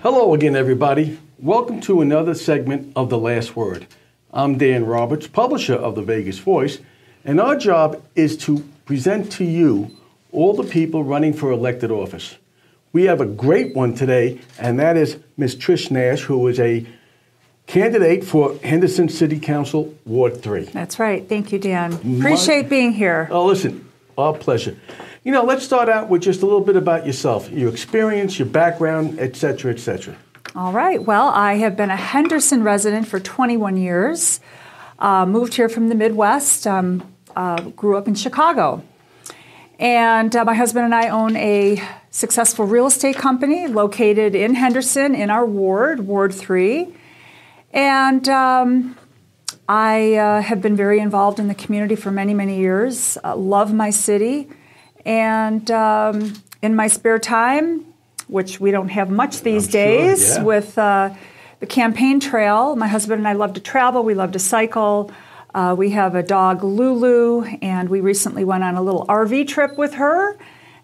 Hello again, everybody. Welcome to another segment of The Last Word. I'm Dan Roberts, publisher of the Vegas Voice, and our job is to present to you all the people running for elected office. We have a great one today, and that is Ms. Trish Nash, who is a candidate for Henderson City Council, Ward 3. That's right. Thank you, Dan. Appreciate My, being here. Oh, listen, our pleasure. You know, let's start out with just a little bit about yourself, your experience, your background, et cetera, et cetera. All right. Well, I have been a Henderson resident for 21 years. Uh, moved here from the Midwest. Um, uh, grew up in Chicago. And uh, my husband and I own a successful real estate company located in Henderson in our ward, Ward 3. And um, I uh, have been very involved in the community for many, many years. Uh, love my city. And um, in my spare time, which we don't have much these I'm days sure, yeah. with uh, the campaign trail, my husband and I love to travel, we love to cycle. Uh, we have a dog, Lulu, and we recently went on a little RV trip with her.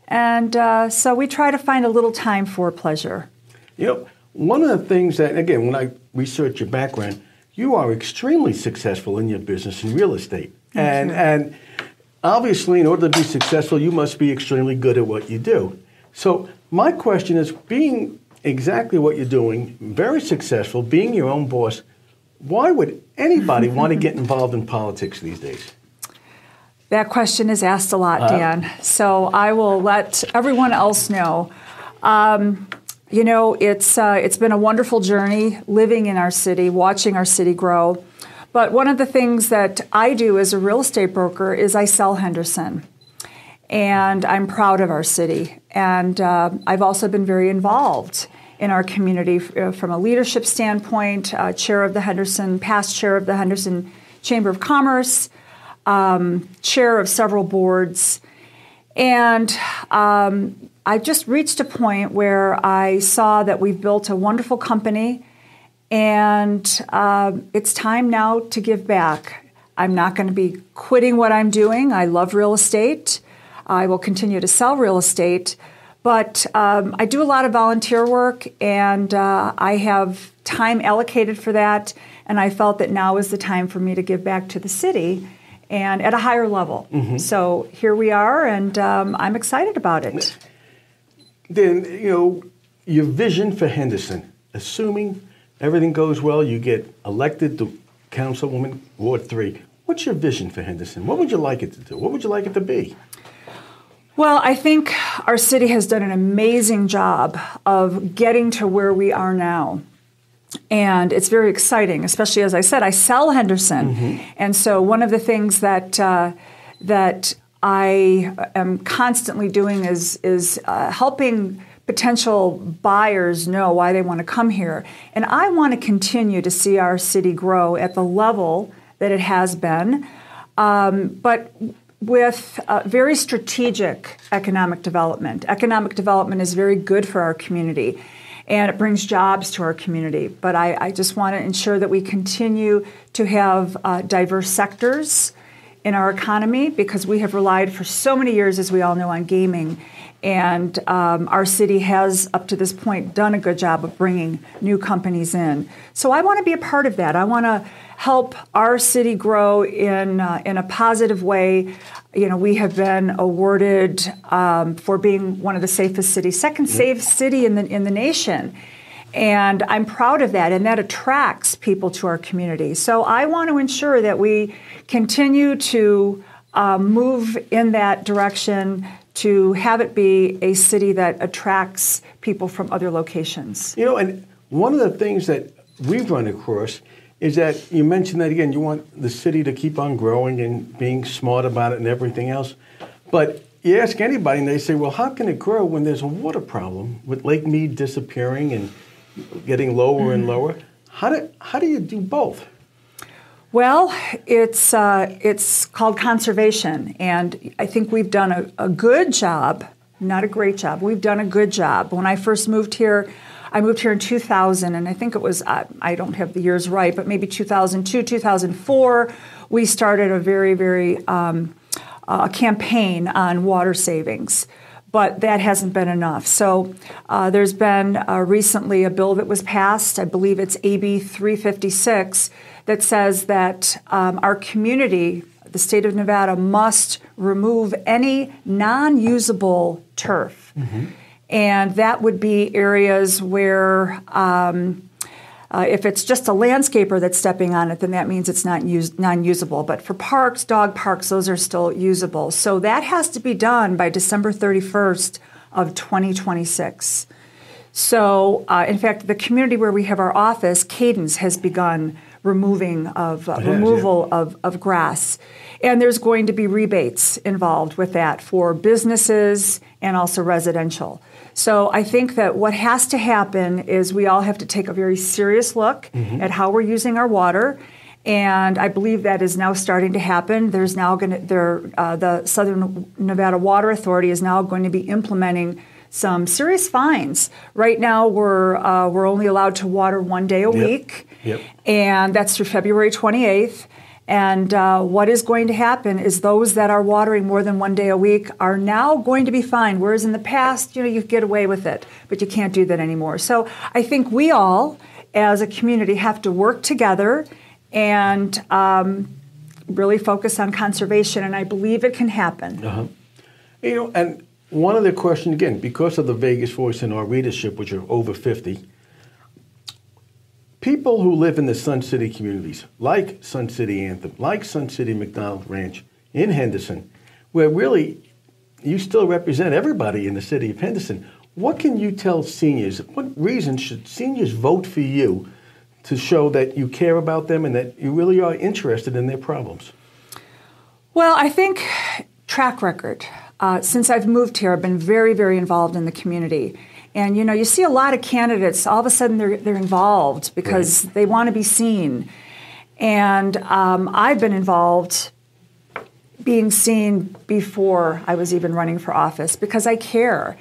And uh, so we try to find a little time for pleasure. You know, one of the things that, again, when I research your background, you are extremely successful in your business in real estate. Thank and, you. and obviously, in order to be successful, you must be extremely good at what you do. So, my question is being exactly what you're doing, very successful, being your own boss, why would anybody want to get involved in politics these days? That question is asked a lot, uh, Dan. So I will let everyone else know. Um, you know, it's uh, it's been a wonderful journey living in our city, watching our city grow. But one of the things that I do as a real estate broker is I sell Henderson, and I'm proud of our city. And uh, I've also been very involved in our community uh, from a leadership standpoint, uh, chair of the Henderson, past chair of the Henderson Chamber of Commerce, um, chair of several boards. And um, I just reached a point where I saw that we've built a wonderful company and uh, it's time now to give back. I'm not going to be quitting what I'm doing. I love real estate. I will continue to sell real estate. But um, I do a lot of volunteer work, and uh, I have time allocated for that. And I felt that now is the time for me to give back to the city and at a higher level. Mm-hmm. So here we are, and um, I'm excited about it. Then, you know, your vision for Henderson, assuming everything goes well, you get elected to Councilwoman Ward 3. What's your vision for Henderson? What would you like it to do? What would you like it to be? Well, I think our city has done an amazing job of getting to where we are now. And it's very exciting, especially as I said, I sell Henderson. Mm-hmm. And so one of the things that, uh, that I am constantly doing is, is uh, helping potential buyers know why they want to come here. And I want to continue to see our city grow at the level that it has been. Um, but with uh, very strategic economic development. Economic development is very good for our community and it brings jobs to our community. But I, I just want to ensure that we continue to have uh, diverse sectors in our economy because we have relied for so many years, as we all know, on gaming. And um, our city has, up to this point, done a good job of bringing new companies in. So I want to be a part of that. I want to help our city grow in uh, in a positive way. You know, we have been awarded um, for being one of the safest cities, second safe city in the in the nation. And I'm proud of that, and that attracts people to our community. So I want to ensure that we continue to uh, move in that direction to have it be a city that attracts people from other locations. You know, and one of the things that we've run across is that you mentioned that again, you want the city to keep on growing and being smart about it and everything else. But you ask anybody and they say, well, how can it grow when there's a water problem with Lake Mead disappearing and getting lower mm-hmm. and lower? How do, how do you do both? Well, it's, uh, it's called conservation, and I think we've done a, a good job, not a great job, we've done a good job. When I first moved here, I moved here in 2000, and I think it was, uh, I don't have the years right, but maybe 2002, 2004, we started a very, very um, uh, campaign on water savings. But that hasn't been enough. So uh, there's been uh, recently a bill that was passed, I believe it's AB 356, that says that um, our community, the state of Nevada, must remove any non usable turf. Mm-hmm. And that would be areas where um, uh, if it's just a landscaper that's stepping on it, then that means it's not use, non-usable. But for parks, dog parks, those are still usable. So that has to be done by December 31st of 2026. So, uh, in fact, the community where we have our office, Cadence, has begun removing of uh, removal yeah. of, of grass. And there's going to be rebates involved with that for businesses and also residential. So I think that what has to happen is we all have to take a very serious look mm-hmm. at how we're using our water. And I believe that is now starting to happen. There's now going to there uh, the Southern Nevada Water Authority is now going to be implementing some serious fines. Right now, we're uh, we're only allowed to water one day a yep. week, yep. and that's through February 28th. And uh, what is going to happen is those that are watering more than one day a week are now going to be fined. Whereas in the past, you know, you could get away with it, but you can't do that anymore. So I think we all, as a community, have to work together and um, really focus on conservation. And I believe it can happen. Uh-huh. You know, and one other question again, because of the Vegas Voice and our readership, which are over 50, People who live in the Sun City communities, like Sun City Anthem, like Sun City MacDonald Ranch in Henderson, where really you still represent everybody in the city of Henderson. What can you tell seniors? What reason should seniors vote for you to show that you care about them and that you really are interested in their problems? Well, I think track record. Uh, since I've moved here, I've been very, very involved in the community. And you know, you see a lot of candidates, all of a sudden they're, they're involved because right. they want to be seen. And um, I've been involved being seen before I was even running for office because I care.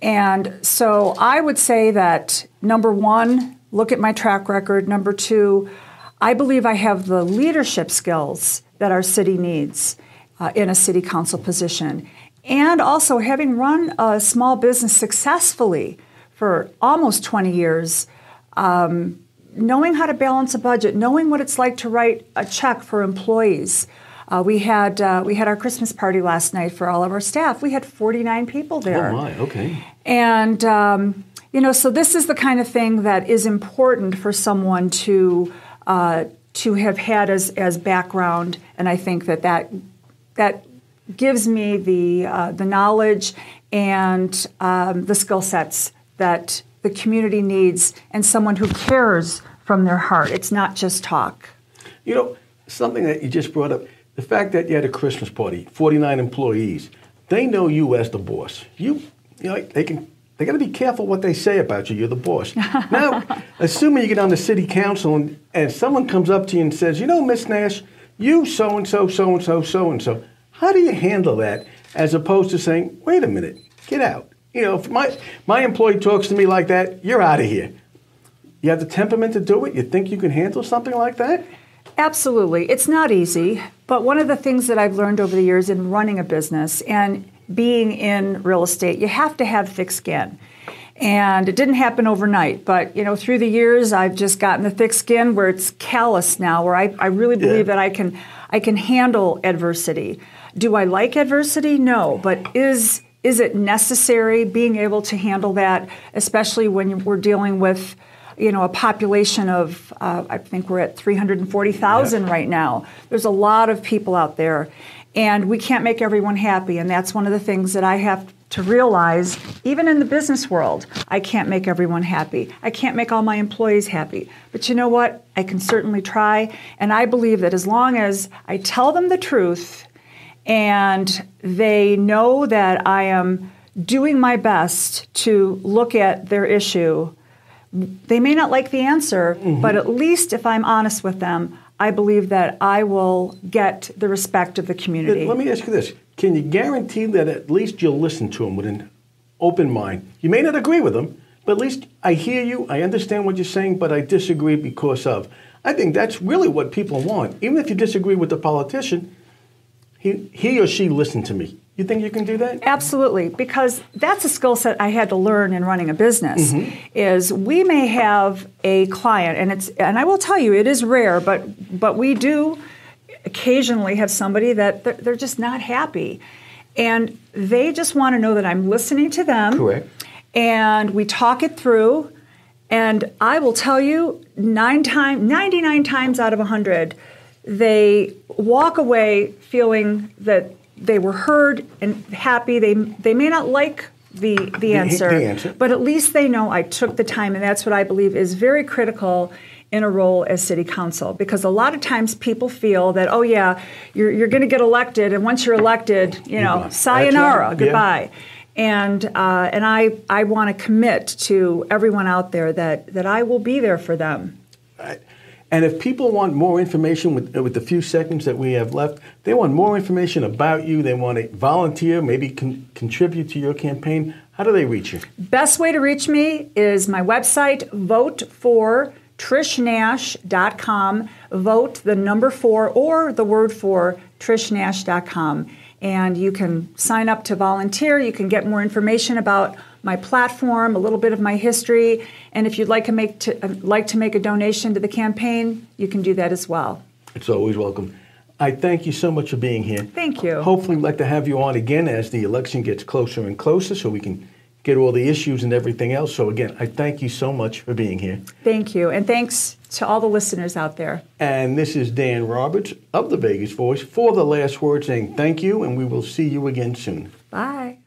And so I would say that number one, look at my track record. Number two, I believe I have the leadership skills that our city needs uh, in a city council position and also having run a small business successfully for almost 20 years, um, knowing how to balance a budget, knowing what it's like to write a check for employees. Uh, we had uh, we had our Christmas party last night for all of our staff. We had 49 people there. Oh my, okay. And um, you know, so this is the kind of thing that is important for someone to uh, to have had as as background, and I think that that that gives me the uh, the knowledge and um, the skill sets that the community needs and someone who cares from their heart. It's not just talk. You know, something that you just brought up the fact that you had a Christmas party, 49 employees, they know you as the boss. You, you know, they can. They got to be careful what they say about you. You're the boss. now, assuming you get on the city council and, and someone comes up to you and says, "You know, Miss Nash, you so and so, so and so, so and so." How do you handle that as opposed to saying, wait a minute, get out? You know, if my, my employee talks to me like that, you're out of here. You have the temperament to do it? You think you can handle something like that? Absolutely. It's not easy, but one of the things that I've learned over the years in running a business and being in real estate, you have to have thick skin. And it didn't happen overnight, but you know, through the years, I've just gotten the thick skin where it's callous now, where I, I really believe yeah. that I can I can handle adversity. Do I like adversity? No, but is is it necessary being able to handle that, especially when we're dealing with you know a population of uh, I think we're at 340,000 yeah. right now. There's a lot of people out there, and we can't make everyone happy, and that's one of the things that I have to realize, even in the business world, I can't make everyone happy. I can't make all my employees happy. But you know what? I can certainly try. And I believe that as long as I tell them the truth and they know that I am doing my best to look at their issue, they may not like the answer, mm-hmm. but at least if I'm honest with them, I believe that I will get the respect of the community. Let me ask you this can you guarantee that at least you'll listen to them with an open mind? You may not agree with them, but at least I hear you, I understand what you're saying, but I disagree because of. I think that's really what people want. Even if you disagree with the politician, he, he or she listened to me. You think you can do that? Absolutely, because that's a skill set I had to learn in running a business. Mm-hmm. Is we may have a client, and it's and I will tell you it is rare, but but we do occasionally have somebody that they're, they're just not happy, and they just want to know that I'm listening to them. Correct. And we talk it through, and I will tell you, nine times, ninety nine times out of hundred, they walk away feeling that they were heard and happy. They they may not like the the answer, the answer. but at least they know I took the time, and that's what I believe is very critical in a role as city council. Because a lot of times people feel that oh yeah, you're you're going to get elected, and once you're elected, you know, Goodbye. sayonara, right. Yeah. goodbye. And uh, and I I want to commit to everyone out there that that I will be there for them. And if people want more information with, with the few seconds that we have left, they want more information about you, they want to volunteer, maybe con- contribute to your campaign, how do they reach you? Best way to reach me is my website, vote for trishnash.com. Vote the number four or the word for trishnash.com. And you can sign up to volunteer. You can get more information about my platform, a little bit of my history, and if you'd like to make to, uh, like to make a donation to the campaign, you can do that as well. It's always welcome. I thank you so much for being here. Thank you. Hopefully, we'd like to have you on again as the election gets closer and closer so we can get all the issues and everything else. So, again, I thank you so much for being here. Thank you, and thanks to all the listeners out there. And this is Dan Roberts of the Vegas Voice for the last word saying thank you, and we will see you again soon. Bye.